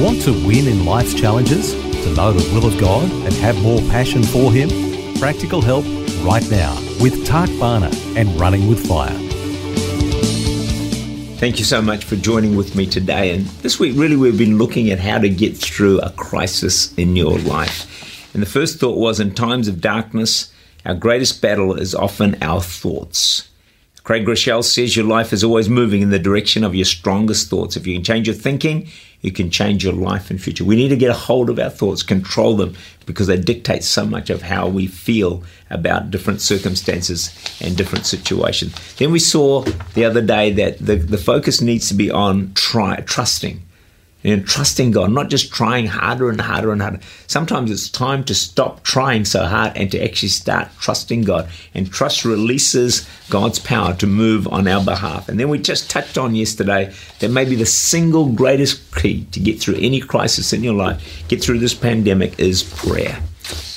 Want to win in life's challenges? To know the will of God and have more passion for Him? Practical help right now with Tak Bhana and Running with Fire. Thank you so much for joining with me today. And this week, really, we've been looking at how to get through a crisis in your life. And the first thought was in times of darkness, our greatest battle is often our thoughts. Craig Groeschel says your life is always moving in the direction of your strongest thoughts. If you can change your thinking, you can change your life and future. We need to get a hold of our thoughts, control them, because they dictate so much of how we feel about different circumstances and different situations. Then we saw the other day that the, the focus needs to be on try, trusting and trusting God, not just trying harder and harder and harder. Sometimes it's time to stop trying so hard and to actually start trusting God. And trust releases God's power to move on our behalf. And then we just touched on yesterday that maybe the single greatest key to get through any crisis in your life, get through this pandemic, is prayer.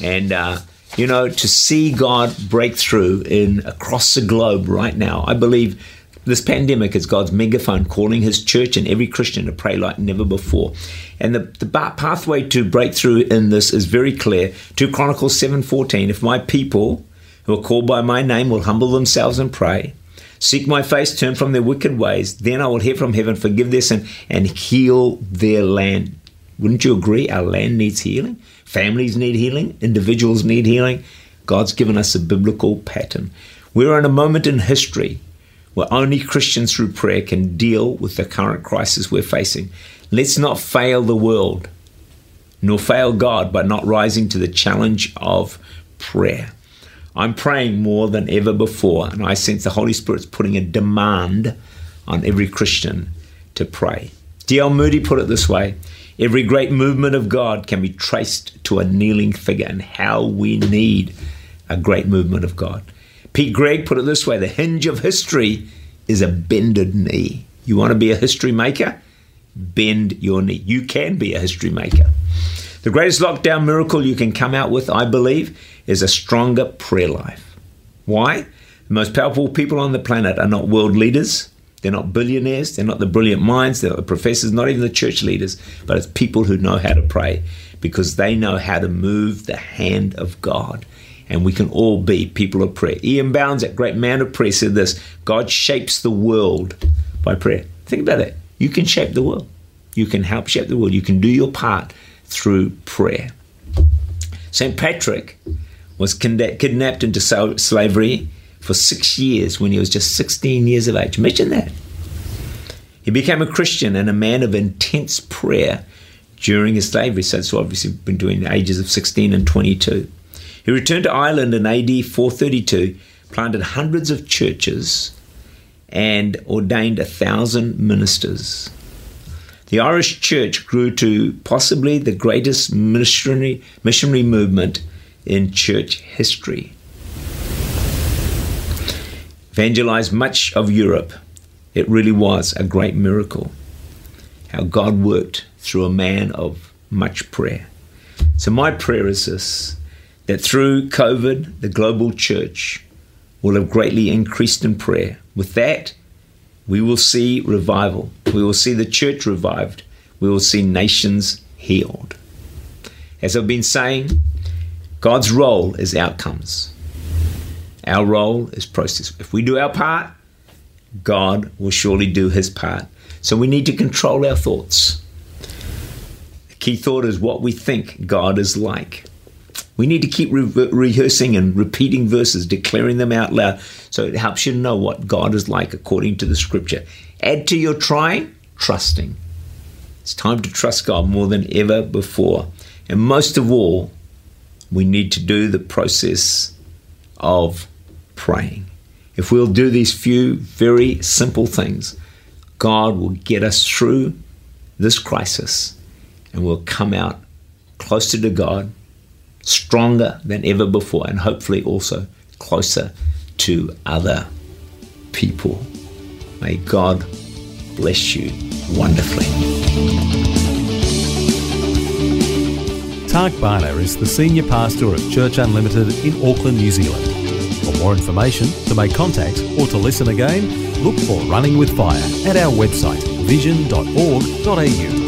And, uh, you know, to see God break through in across the globe right now, I believe this pandemic is God's megaphone calling his church and every Christian to pray like never before. And the, the pathway to breakthrough in this is very clear. 2 Chronicles 7:14, if my people who are called by my name will humble themselves and pray, seek my face, turn from their wicked ways, then I will hear from heaven, forgive their sin, and heal their land. Wouldn't you agree? Our land needs healing. Families need healing. Individuals need healing. God's given us a biblical pattern. We're in a moment in history where only Christians through prayer can deal with the current crisis we're facing. Let's not fail the world, nor fail God by not rising to the challenge of prayer. I'm praying more than ever before, and I sense the Holy Spirit's putting a demand on every Christian to pray. D.L. Moody put it this way Every great movement of God can be traced to a kneeling figure, and how we need a great movement of God. Pete Greig put it this way the hinge of history is a bended knee. You want to be a history maker? Bend your knee. You can be a history maker. The greatest lockdown miracle you can come out with, I believe, is a stronger prayer life. Why? The most powerful people on the planet are not world leaders. They're not billionaires. They're not the brilliant minds. They're not the professors, not even the church leaders, but it's people who know how to pray because they know how to move the hand of God and we can all be people of prayer. E.M. Bounds, that great man of prayer, said this God shapes the world by prayer. Think about that. You can shape the world, you can help shape the world, you can do your part through prayer. St. Patrick was kidnapped into slavery for six years when he was just 16 years of age. Imagine that. He became a Christian and a man of intense prayer during his slavery. So it's obviously been doing the ages of 16 and 22. He returned to Ireland in AD 432, planted hundreds of churches, and ordained a thousand ministers. The Irish church grew to possibly the greatest missionary, missionary movement in church history. Evangelized much of Europe. It really was a great miracle how God worked through a man of much prayer. So, my prayer is this that through COVID, the global church will have greatly increased in prayer. With that, we will see revival. We will see the church revived. We will see nations healed. As I've been saying, God's role is outcomes. Our role is process. If we do our part, God will surely do his part. So we need to control our thoughts. The key thought is what we think God is like. We need to keep re- rehearsing and repeating verses, declaring them out loud, so it helps you know what God is like according to the scripture. Add to your trying, trusting. It's time to trust God more than ever before. And most of all, we need to do the process of praying. If we'll do these few very simple things, God will get us through this crisis and we'll come out closer to God, stronger than ever before, and hopefully also closer to other people. May God bless you wonderfully. Tak Bhana is the Senior Pastor of Church Unlimited in Auckland, New Zealand. For more information, to make contact, or to listen again, look for Running with Fire at our website vision.org.au.